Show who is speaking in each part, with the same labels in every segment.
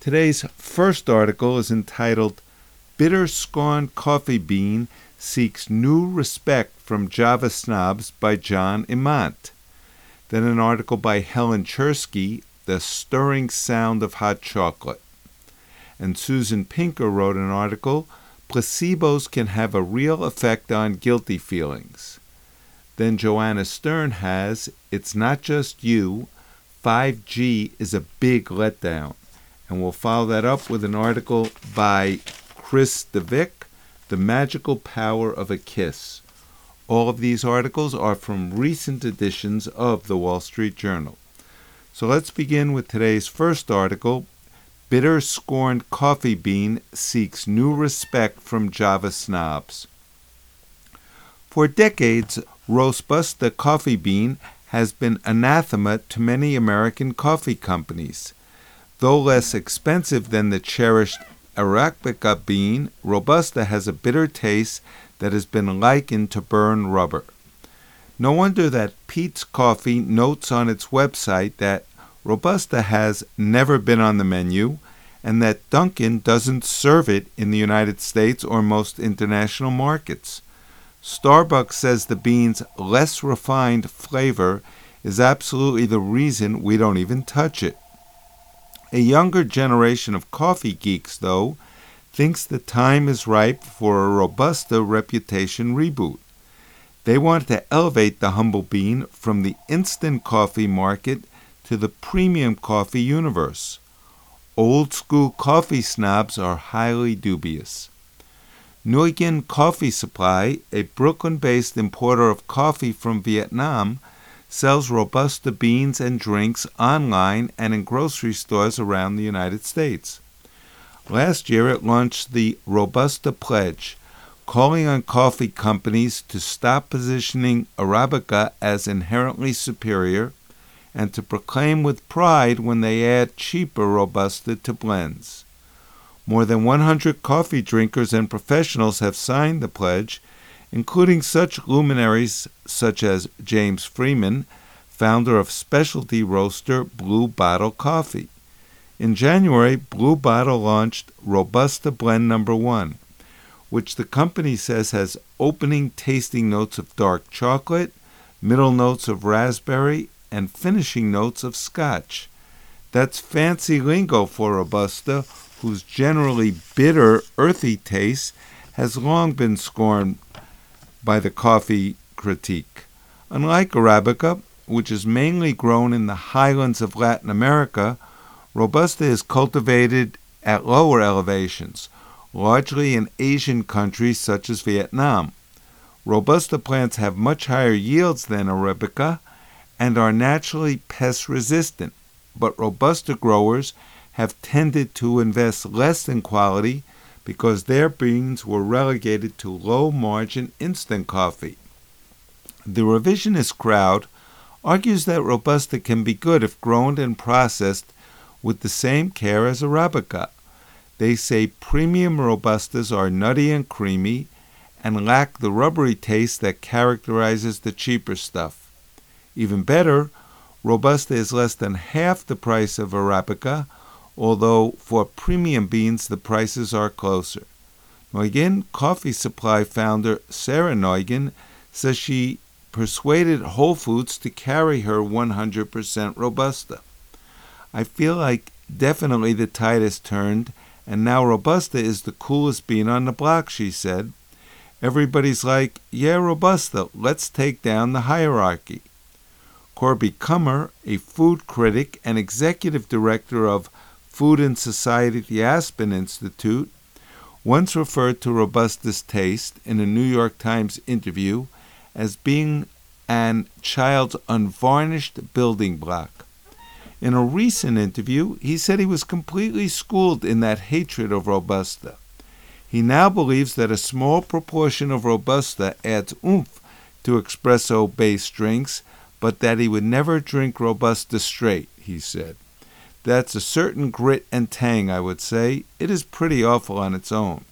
Speaker 1: Today's first article is entitled Bitter Scorned Coffee Bean Seeks New Respect from Java Snobs by Jon Emont. Then an article by Helen Czerski, The Stirring Sound of Hot Chocolate. And Susan Pinker wrote an article, Placebos Can Have a Real Effect on Guilty Feelings. Then Joanna Stern has It's Not Just You, 5G is a Big Letdown and we'll follow that up with an article by Chris de Vinck, The Magical Power of a Kiss. All of these articles are from recent editions of the Wall Street Journal. So let's begin with today's first article Bitter Scorned Coffee Bean Seeks New Respect from Java Snobs. For decades, Robusta coffee bean has been anathema to many American coffee companies. Though less expensive than the cherished Arabica bean, Robusta has a bitter taste that has been likened to burned rubber. No wonder that Peet's Coffee notes on its website that Robusta has never been on the menu and that Dunkin' doesn't serve it in the United States or most international markets. Starbucks says the bean's less refined flavor is absolutely the reason we don't even touch it. A younger generation of coffee geeks, though, thinks the time is ripe for a Robusta reputation reboot. They want to elevate the humble bean from the instant coffee market to the premium coffee universe. Old school coffee snobs are highly dubious. Nguyen Coffee Supply, a Brooklyn based importer of coffee from Vietnam, sells Robusta beans and drinks online and in grocery stores around the United States. Last year, it launched the Robusta Pledge, calling on coffee companies to stop positioning Arabica as inherently superior and to proclaim with pride when they add cheaper Robusta to blends. More than 100 coffee drinkers and professionals have signed the pledge, including such luminaries such as James Freeman, founder of specialty roaster Blue Bottle Coffee. In January, Blue Bottle launched Robusta Blend Number 1, which the company says has opening tasting notes of dark chocolate, middle notes of raspberry, and finishing notes of scotch. That's fancy lingo for Robusta, whose generally bitter, earthy taste has long been scorned by the coffee critique. Unlike Arabica, which is mainly grown in the highlands of Latin America, Robusta is cultivated at lower elevations, largely in Asian countries such as Vietnam. Robusta plants have much higher yields than Arabica and are naturally pest resistant, but Robusta growers have tended to invest less in quality because their beans were relegated to low margin instant coffee. The revisionist crowd argues that Robusta can be good if grown and processed with the same care as Arabica. They say premium Robustas are nutty and creamy and lack the rubbery taste that characterizes the cheaper stuff. Even better, Robusta is less than half the price of Arabica although for premium beans the prices are closer. Nguyen Coffee Supply founder Sarah Nguyen says she persuaded Whole Foods to carry her 100% Robusta. I feel like definitely the tide has turned, and now Robusta is the coolest bean on the block, she said. Everybody's like, yeah, Robusta, let's take down the hierarchy. Corby Kummer, a food critic and executive director of Food and Society at the Aspen Institute, once referred to Robusta's taste in a New York Times interview as being an child's unvarnished building block. In a recent interview, he said he was completely schooled in that hatred of Robusta. He now believes that a small proportion of Robusta adds oomph to espresso based drinks, but that he would never drink Robusta straight, he said. That's a certain grit and tang, I would say. It is pretty awful on its own.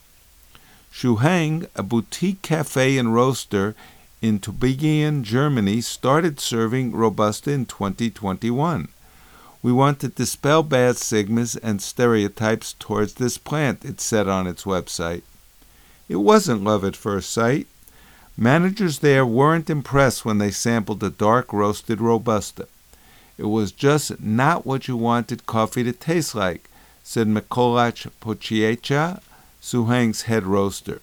Speaker 1: Shu Heng, a boutique cafe and roaster in Tübingen, Germany, started serving Robusta in 2021. We want to dispel bad stigmas and stereotypes towards this plant, it said on its website. It wasn't love at first sight. Managers there weren't impressed when they sampled the dark roasted Robusta. It was just not what you wanted coffee to taste like, said Mikolaj Pociecha, Shu Heng's head roaster.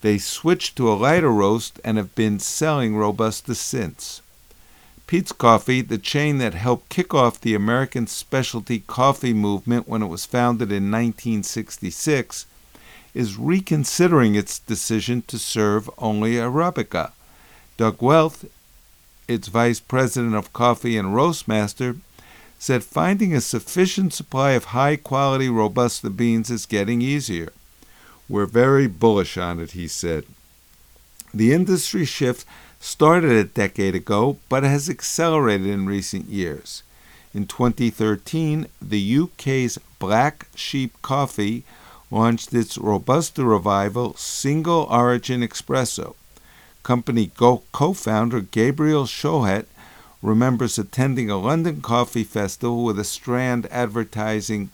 Speaker 1: They switched to a lighter roast and have been selling Robusta since. Peet's Coffee, the chain that helped kick off the American specialty coffee movement when it was founded in 1966, is reconsidering its decision to serve only Arabica. Doug Welsh, its vice president of coffee and roastmaster, said finding a sufficient supply of high quality Robusta beans is getting easier. We're very bullish on it, he said. The industry shift started a decade ago but has accelerated in recent years. In 2013, the UK's Black Sheep Coffee launched its Robusta Revival Single Origin Espresso. Company co founder Gabriel Shohet remembers attending a London coffee festival with a strand advertising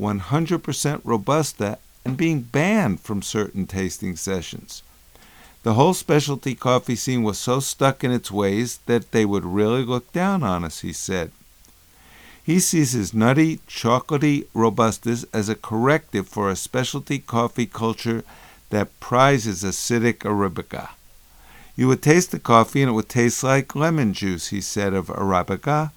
Speaker 1: 100% Robusta and being banned from certain tasting sessions. The whole specialty coffee scene was so stuck in its ways that they would really look down on us, he said. He sees his nutty, chocolatey Robustas as a corrective for a specialty coffee culture that prizes acidic Arabica. You would taste the coffee and it would taste like lemon juice, he said of Arabica.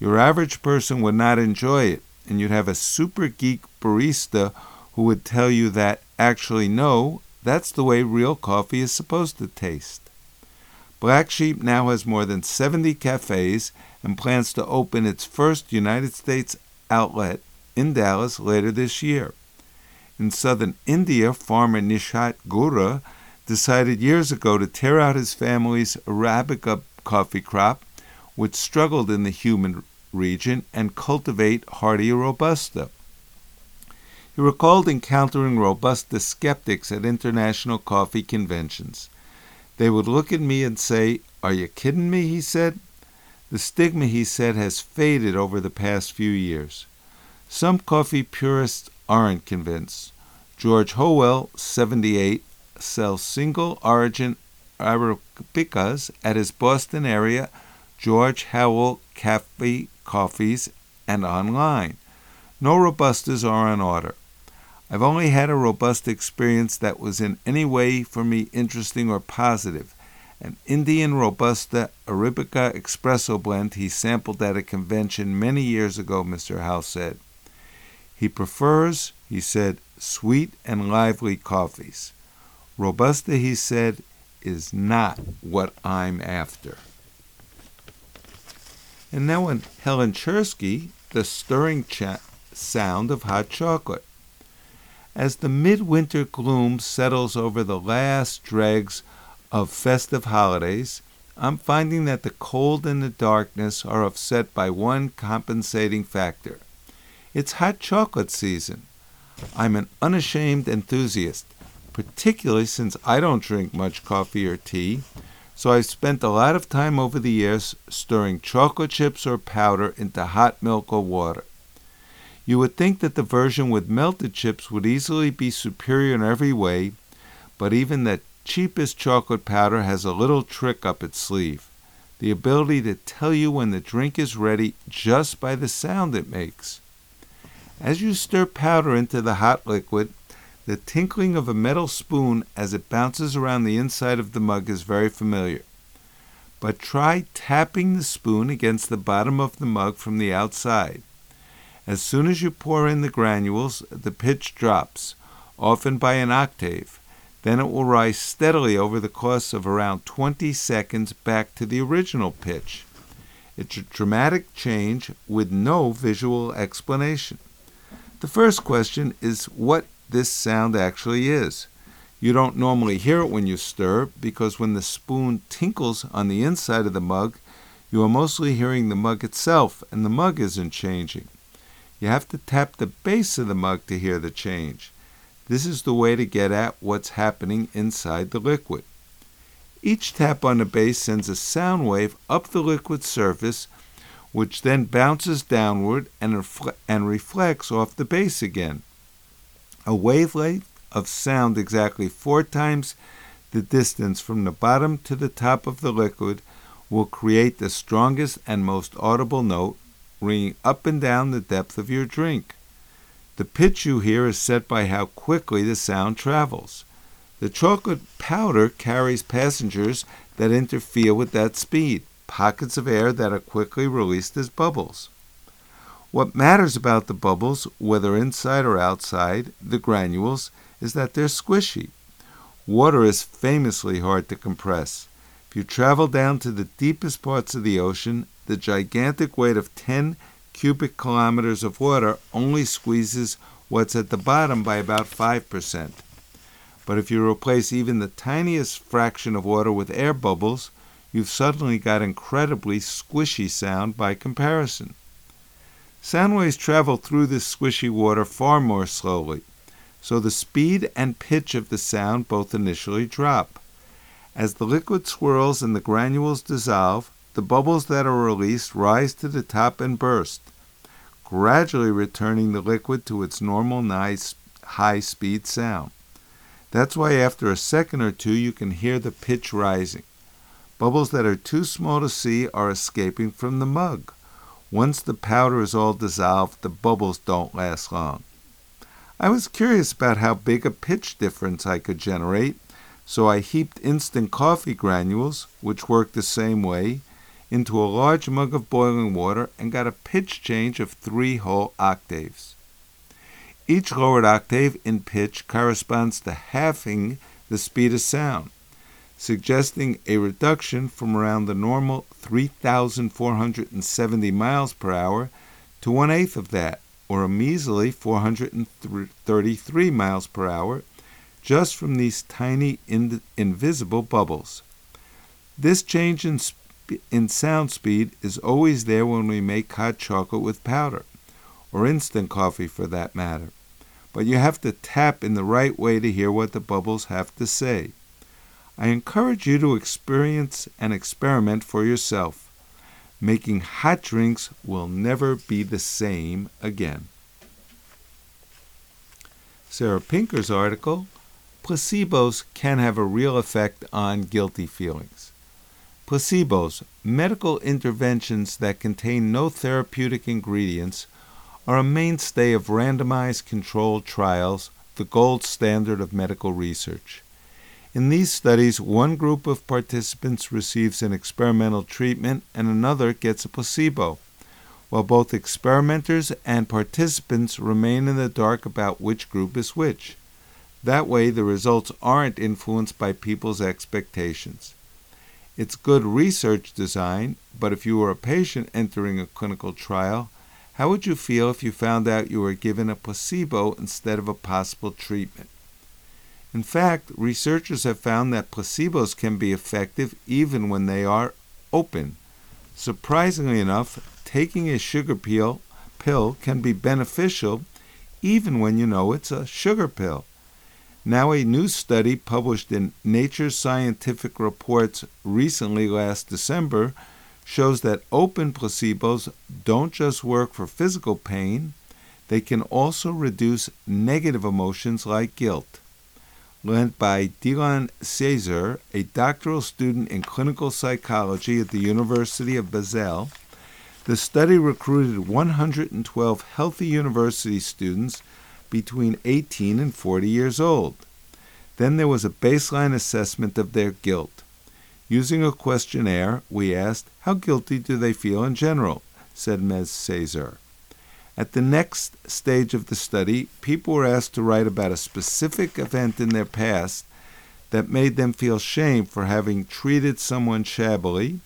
Speaker 1: Your average person would not enjoy it, and you'd have a super geek barista who would tell you that actually no, that's the way real coffee is supposed to taste. Black Sheep now has more than 70 cafes and plans to open its first United States outlet in Dallas later this year. In southern India, farmer Nishat Gura decided years ago to tear out his family's Arabica coffee crop, which struggled in the humid region, and cultivate hardy Robusta. He recalled encountering Robusta skeptics at international coffee conventions. They would look at me and say, Are you kidding me? he said. The stigma, he said, has faded over the past few years. Some coffee purists aren't convinced. George Howell, 78, sells single origin Arabicas at his Boston area George Howell Cafe Coffees and online. No Robustas are on order. I've only had a robust experience that was in any way for me interesting or positive. An Indian Robusta Arabica Espresso blend he sampled at a convention many years ago, Mr. Howe said. He prefers, he said, sweet and lively coffees. Robusta, he said, is not what I'm after. And now in Helen Czerski, the stirring cha- sound of hot chocolate. As the midwinter gloom settles over the last dregs of festive holidays, I'm finding that the cold and the darkness are offset by one compensating factor. It's hot chocolate season. I'm an unashamed enthusiast, particularly since I don't drink much coffee or tea, so I've spent a lot of time over the years stirring chocolate chips or powder into hot milk or water. You would think that the version with melted chips would easily be superior in every way, but even the cheapest chocolate powder has a little trick up its sleeve the ability to tell you when the drink is ready just by the sound it makes. As you stir powder into the hot liquid, the tinkling of a metal spoon as it bounces around the inside of the mug is very familiar. But try tapping the spoon against the bottom of the mug from the outside. As soon as you pour in the granules, the pitch drops, often by an octave. Then it will rise steadily over the course of around 20 seconds back to the original pitch. It's a dramatic change with no visual explanation. The first question is what this sound actually is. You don't normally hear it when you stir because when the spoon tinkles on the inside of the mug, you are mostly hearing the mug itself and the mug isn't changing. You have to tap the base of the mug to hear the change. This is the way to get at what's happening inside the liquid. Each tap on the base sends a sound wave up the liquid surface, which then bounces downward and, refle- and reflects off the base again. A wavelength of sound exactly four times the distance from the bottom to the top of the liquid will create the strongest and most audible note, ringing up and down the depth of your drink. The pitch you hear is set by how quickly the sound travels. The chocolate powder carries passengers that interfere with that speed, pockets of air that are quickly released as bubbles. What matters about the bubbles, whether inside or outside the granules, is that they're squishy. Water is famously hard to compress. If you travel down to the deepest parts of the ocean, the gigantic weight of 10 cubic kilometers of water only squeezes what's at the bottom by about 5%. But if you replace even the tiniest fraction of water with air bubbles, you've suddenly got incredibly squishy sound by comparison. Sound waves travel through this squishy water far more slowly, so the speed and pitch of the sound both initially drop. As the liquid swirls and the granules dissolve, the bubbles that are released rise to the top and burst, gradually returning the liquid to its normal nice high speed sound. That's why after a second or two you can hear the pitch rising. Bubbles that are too small to see are escaping from the mug. Once the powder is all dissolved, the bubbles don't last long. I was curious about how big a pitch difference I could generate, so I heaped instant coffee granules, which work the same way, into a large mug of boiling water and got a pitch change of three whole octaves. Each lowered octave in pitch corresponds to halving the speed of sound, suggesting a reduction from around the normal 3,470 miles per hour to one eighth of that, or a measly 433 miles per hour, just from these tiny in- invisible bubbles. This change in, sp- in sound speed is always there when we make hot chocolate with powder, or instant coffee for that matter but you have to tap in the right way to hear what the bubbles have to say. I encourage you to experience and experiment for yourself. Making hot drinks will never be the same again. Sarah Pinker's article Placebos can have a real effect on guilty feelings. Placebos, medical interventions that contain no therapeutic ingredients, are a mainstay of randomized controlled trials, the gold standard of medical research. In these studies, one group of participants receives an experimental treatment and another gets a placebo, while both experimenters and participants remain in the dark about which group is which. That way, the results aren't influenced by people's expectations. It's good research design, but if you were a patient entering a clinical trial, how would you feel if you found out you were given a placebo instead of a possible treatment? In fact, researchers have found that placebos can be effective even when they are open. Surprisingly enough, taking a sugar pill, pill can be beneficial even when you know it's a sugar pill. Now, a new study published in Nature Scientific Reports recently last December shows that open placebos don't just work for physical pain, they can also reduce negative emotions like guilt. Led by Dilan Sezer, a doctoral student in clinical psychology at the University of Basel, the study recruited 112 healthy university students between 18 and 40 years old. Then there was a baseline assessment of their guilt. Using a questionnaire, we asked, How guilty do they feel in general? said Ms. Sezer. At the next stage of the study, people were asked to write about a specific event in their past that made them feel shame for having treated someone shabbily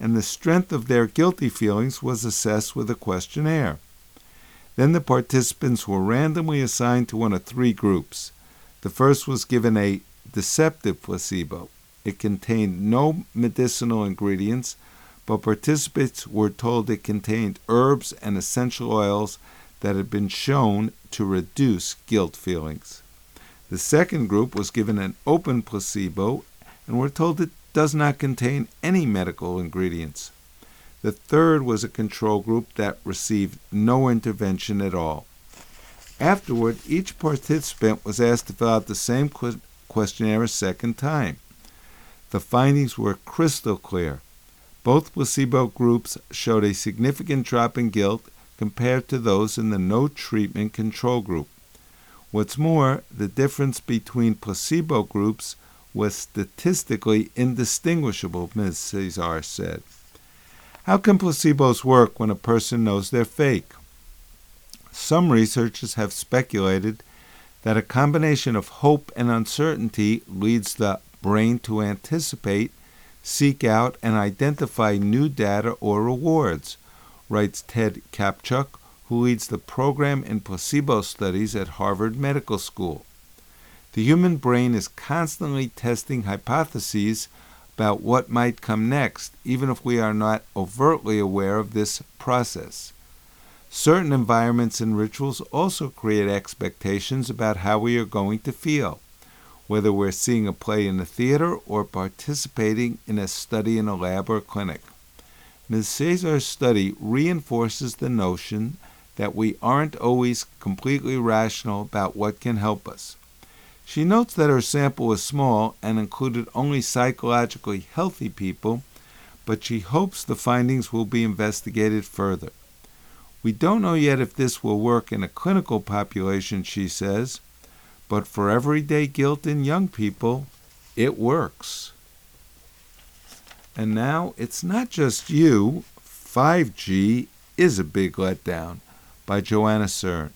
Speaker 1: and the strength of their guilty feelings was assessed with a questionnaire. Then the participants were randomly assigned to one of three groups. The first was given a deceptive placebo. It contained no medicinal ingredients, but participants were told it contained herbs and essential oils that had been shown to reduce guilt feelings. The second group was given an open placebo and were told it does not contain any medical ingredients. The third was a control group that received no intervention at all. Afterward, each participant was asked to fill out the same questionnaire a second time. The findings were crystal clear. Both placebo groups showed a significant drop in guilt compared to those in the no treatment control group. What's more, the difference between placebo groups was statistically indistinguishable, Ms. Sezer said. How can placebos work when a person knows they're fake? Some researchers have speculated that a combination of hope and uncertainty leads the brain to anticipate, seek out, and identify new data or rewards, writes Ted Kaptchuk, who leads the program in placebo studies at Harvard Medical School. The human brain is constantly testing hypotheses about what might come next, even if we are not overtly aware of this process. Certain environments and rituals also create expectations about how we are going to feel, whether we're seeing a play in a theater or participating in a study in a lab or clinic. Ms. Sezer's study reinforces the notion that we aren't always completely rational about what can help us. She notes that her sample was small and included only psychologically healthy people, but she hopes the findings will be investigated further. We don't know yet if this will work in a clinical population, she says, but for everyday guilt in young people, it works. And now it's not just you. 5G is a big letdown by Joanna Stern.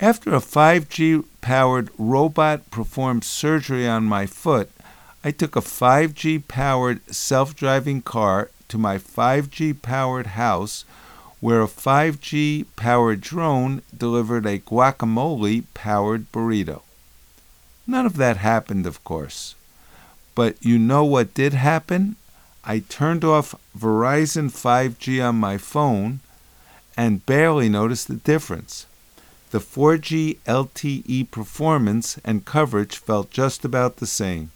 Speaker 1: After a 5G powered robot performed surgery on my foot, I took a 5G powered self driving car to my 5G powered house where a 5G powered drone delivered a guacamole powered burrito. None of that happened, of course. But you know what did happen? I turned off Verizon 5G on my phone and barely noticed the difference the 4G LTE performance and coverage felt just about the same.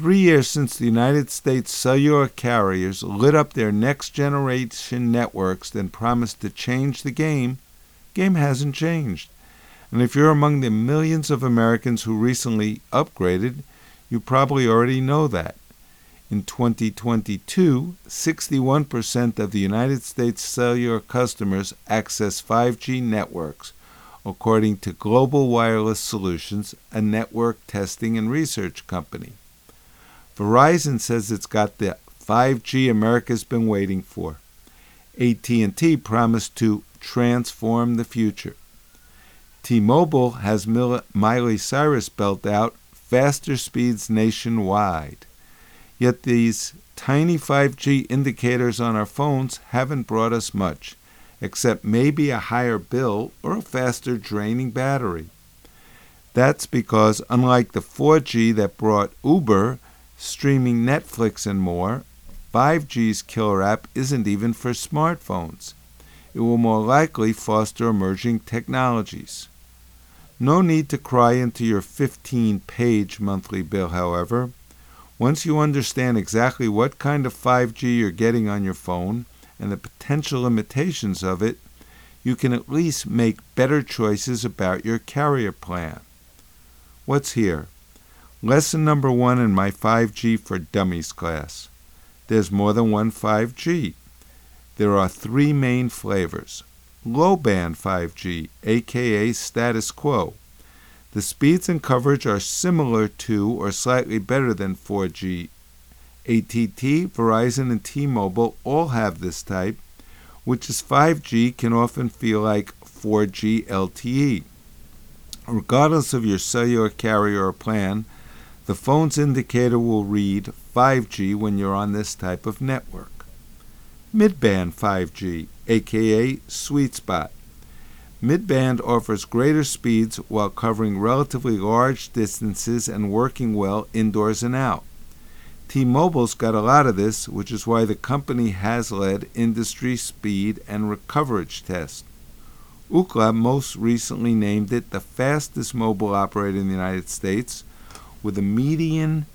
Speaker 1: Three years since the United States cellular carriers lit up their next generation networks and promised to change the game, game hasn't changed. And if you're among the millions of Americans who recently upgraded, you probably already know that. In 2022, 61% of the United States cellular customers access 5G networks, according to Global Wireless Solutions, a network testing and research company. Verizon says it's got the 5G America's been waiting for. AT&T promised to transform the future. T-Mobile has Miley Cyrus belt out faster speeds nationwide. Yet these tiny 5G indicators on our phones haven't brought us much except maybe a higher bill or a faster draining battery. That's because, unlike the 4G that brought Uber, streaming Netflix, and more, 5G's killer app isn't even for smartphones. It will more likely foster emerging technologies. No need to cry into your 15 page monthly bill, however. Once you understand exactly what kind of 5G you're getting on your phone, and the potential limitations of it, you can at least make better choices about your carrier plan. What's here? Lesson number one in my 5G for Dummies class. There's more than one 5G. There are three main flavors low band 5G, aka status quo. The speeds and coverage are similar to or slightly better than 4G ATT, Verizon, and T Mobile all have this type, which is 5G can often feel like 4G LTE. Regardless of your cellular carrier or plan, The phone's indicator will read 5G when you're on this type of network. Midband 5G, aka sweet spot. Midband offers greater speeds while covering relatively large distances and working well indoors and out. T-Mobile's got a lot of this, which is why the company has led industry speed and coverage tests. Ookla most recently named it the fastest mobile operator in the United States with a median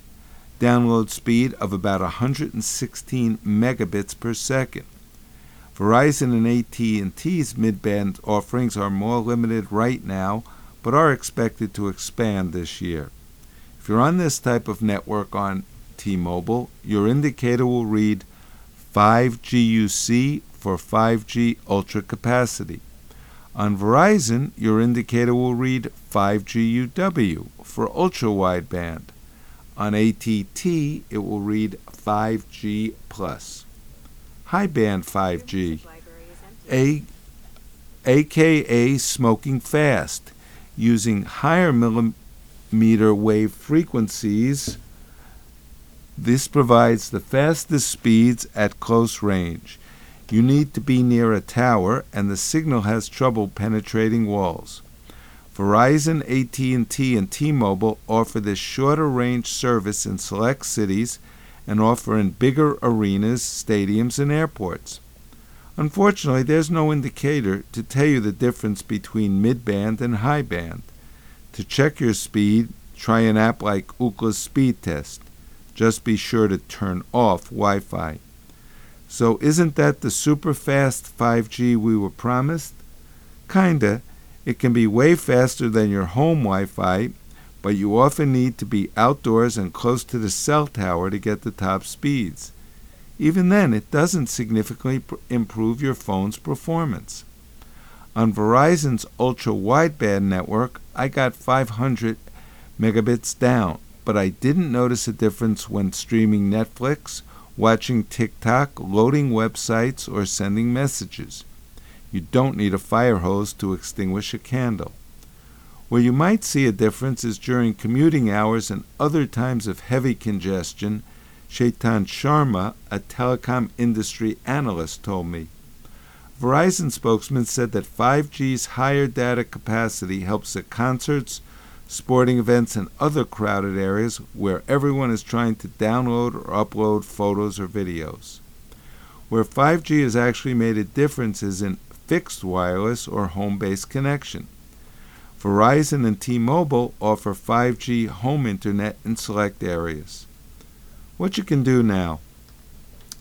Speaker 1: download speed of about 116 megabits per second. Verizon and AT&T's mid-band offerings are more limited right now, but are expected to expand this year. If you're on this type of network on T-Mobile, your indicator will read 5GUC for 5G ultra capacity. On Verizon, your indicator will read 5GUW for ultra wideband. On ATT, it will read 5G plus. High band 5G, A, aka smoking fast, using higher millimeter wave frequencies. This provides the fastest speeds at close range. You need to be near a tower, and the signal has trouble penetrating walls. Verizon, AT&T, and T-Mobile offer this shorter range service in select cities and offer in bigger arenas, stadiums, and airports. Unfortunately, there's no indicator to tell you the difference between mid-band and high band. To check your speed, try an app like Ookla's Speed Test. Just be sure to turn off Wi-Fi. So isn't that the super fast 5G we were promised? Kinda. It can be way faster than your home Wi Fi, but you often need to be outdoors and close to the cell tower to get the top speeds. Even then, it doesn't significantly pr- improve your phone's performance. On Verizon's ultra wideband network, I got 500 megabits down, but I didn't notice a difference when streaming Netflix, watching TikTok, loading websites, or sending messages. You don't need a fire hose to extinguish a candle. Where you might see a difference is during commuting hours and other times of heavy congestion, Chetan Sharma, a telecom industry analyst, told me. Verizon spokesman said that 5G's higher data capacity helps at concerts, sporting events, and other crowded areas where everyone is trying to download or upload photos or videos. Where 5G has actually made a difference is in fixed wireless or home based connection. Verizon and T Mobile offer 5G home internet in select areas. What you can do now.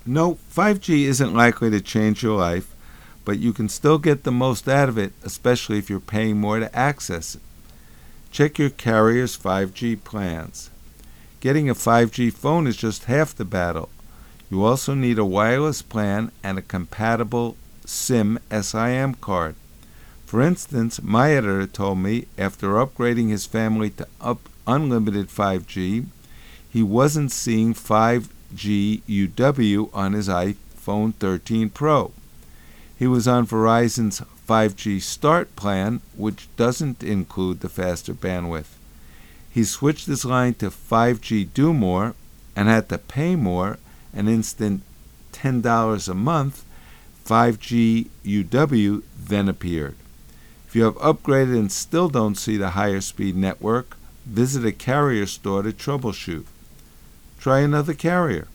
Speaker 1: No, 5G isn't likely to change your life, but you can still get the most out of it, especially if you're paying more to access it. Check your carrier's 5G plans. Getting a 5G phone is just half the battle. You also need a wireless plan and a compatible SIM SIM card. For instance, my editor told me after upgrading his family to up unlimited 5G, he wasn't seeing 5G UW on his iPhone 13 Pro. He was on Verizon's 5G Start plan, which doesn't include the faster bandwidth. He switched his line to 5G Do More and had to pay more, an instant $10 a month, 5G UW then appeared. If you have upgraded and still don't see the higher speed network, visit a carrier store to troubleshoot. Try another carrier.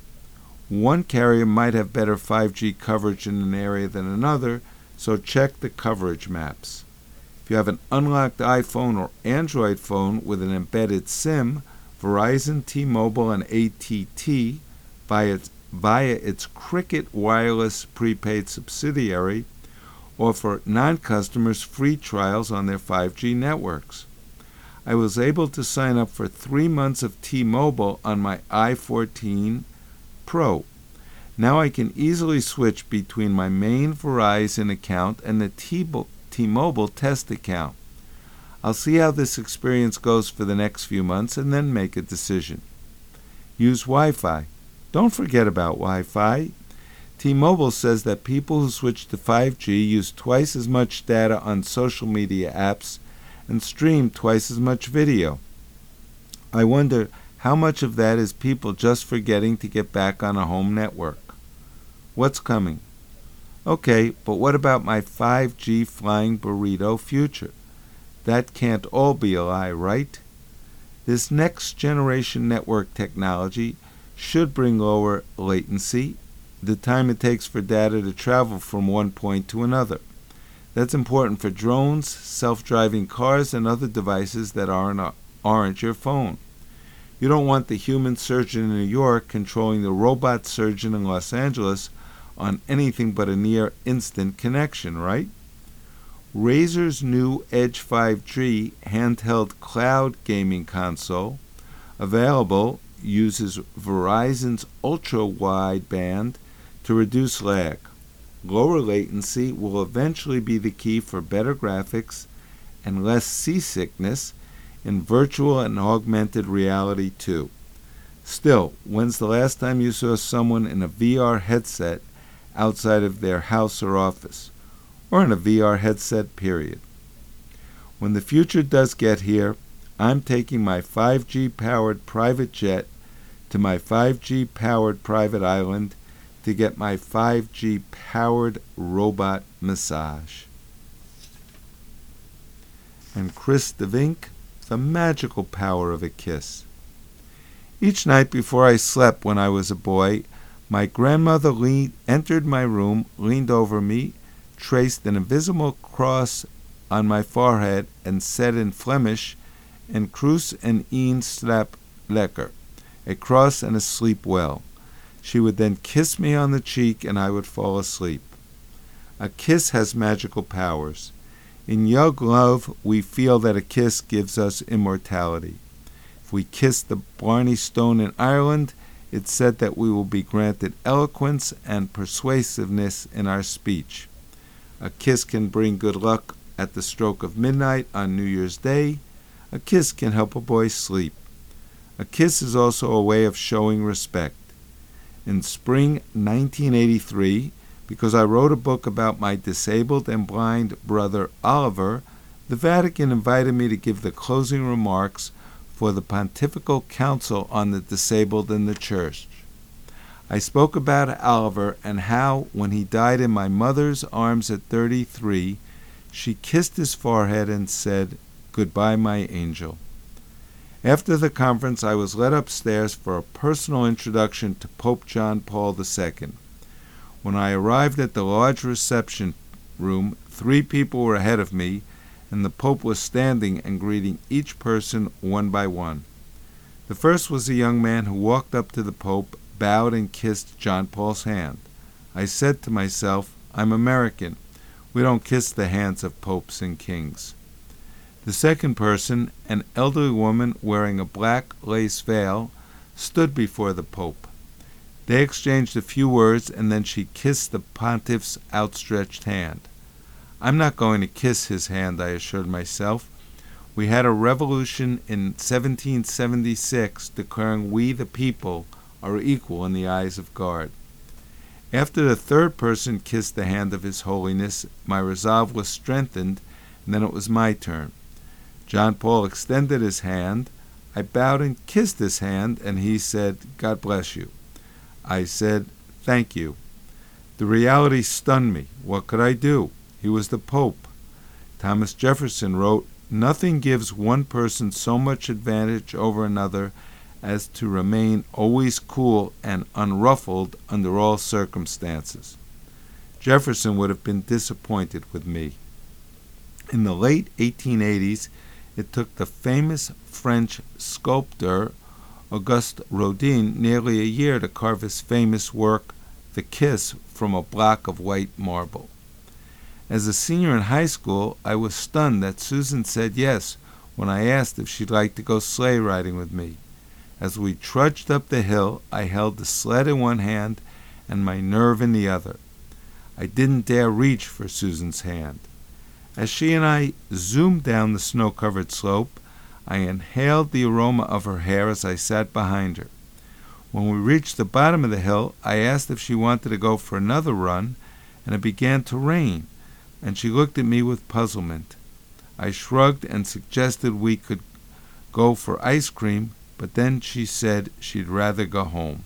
Speaker 1: One carrier might have better 5G coverage in an area than another, so check the coverage maps. If you have an unlocked iPhone or Android phone with an embedded SIM, Verizon, T-Mobile, and ATT via via its Cricket Wireless prepaid subsidiary offer non customers free trials on their 5G networks. I was able to sign up for three months of T Mobile on my i14 Pro. Now I can easily switch between my main Verizon account and the T Mobile test account. I'll see how this experience goes for the next few months and then make a decision. Use Wi Fi. Don't forget about Wi Fi. T Mobile says that people who switch to 5G use twice as much data on social media apps and stream twice as much video. I wonder How much of that is people just forgetting to get back on a home network? What's coming? Okay, but what about my 5G flying burrito future? That can't all be a lie, right? This next generation network technology should bring lower latency, the time it takes for data to travel from one point to another. That's important for drones, self driving cars, and other devices that aren't, aren't your phone. You don't want the human surgeon in New York controlling the robot surgeon in Los Angeles on anything but a near instant connection, right? Razer's new Edge 5G handheld cloud gaming console, available, uses Verizon's ultra wideband to reduce lag. Lower latency will eventually be the key for better graphics and less seasickness in virtual and augmented reality too. Still, when's the last time you saw someone in a VR headset outside of their house or office? Or in a VR headset, period? When the future does get here, I'm taking my 5G powered private jet to my 5G powered private island to get my 5G powered robot massage. And Chris de Vinck, the magical power of a kiss. Each night before I slept when I was a boy, my grandmother leaned, entered my room, leaned over me, traced an invisible cross on my forehead, and said in Flemish, En kruis en een slap lekker, a cross and a sleep well. She would then kiss me on the cheek, and I would fall asleep. A kiss has magical powers. In young love, we feel that a kiss gives us immortality. If we kiss the Blarney Stone in Ireland, it's said that we will be granted eloquence and persuasiveness in our speech. A kiss can bring good luck at the stroke of midnight on New Year's Day. A kiss can help a boy sleep. A kiss is also a way of showing respect. In spring 1983, because I wrote a book about my disabled and blind brother Oliver, the Vatican invited me to give the closing remarks for the Pontifical Council on the Disabled in the Church. I spoke about Oliver and how, when he died in my mother's arms at 33, she kissed his forehead and said, Goodbye, my angel. After the conference, I was led upstairs for a personal introduction to Pope John Paul II. When I arrived at the large reception room, three people were ahead of me, and the Pope was standing and greeting each person one by one. The first was a young man who walked up to the Pope, bowed, and kissed John Paul's hand. I said to myself, I'm American. We don't kiss the hands of popes and kings. The second person, an elderly woman wearing a black lace veil, stood before the Pope. They exchanged a few words, and then she kissed the pontiff's outstretched hand. I'm not going to kiss his hand, I assured myself. We had a revolution in 1776 declaring we, the people, are equal in the eyes of God. After the third person kissed the hand of His Holiness, my resolve was strengthened, and then it was my turn. John Paul extended his hand. I bowed and kissed his hand, and he said, God bless you. I said, Thank you. The reality stunned me. What could I do? He was the Pope. Thomas Jefferson wrote, Nothing gives one person so much advantage over another as to remain always cool and unruffled under all circumstances. Jefferson would have been disappointed with me. In the late 1880s, it took the famous French sculptor Auguste Rodin nearly a year to carve his famous work, The Kiss, from a block of white marble. As a senior in high school, I was stunned that Susan said yes when I asked if she'd like to go sleigh riding with me. As we trudged up the hill, I held the sled in one hand and my nerve in the other. I didn't dare reach for Susan's hand. As she and I zoomed down the snow covered slope, I inhaled the aroma of her hair as I sat behind her. When we reached the bottom of the hill, I asked if she wanted to go for another run, and it began to rain, and she looked at me with puzzlement. I shrugged and suggested we could go for ice cream, but then she said she'd rather go home.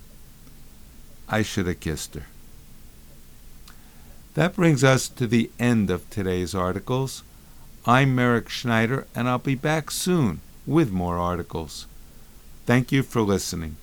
Speaker 1: I should have kissed her. That brings us to the end of today's articles. I'm Merrick Schneider, and I'll be back soon with more articles. Thank you for listening.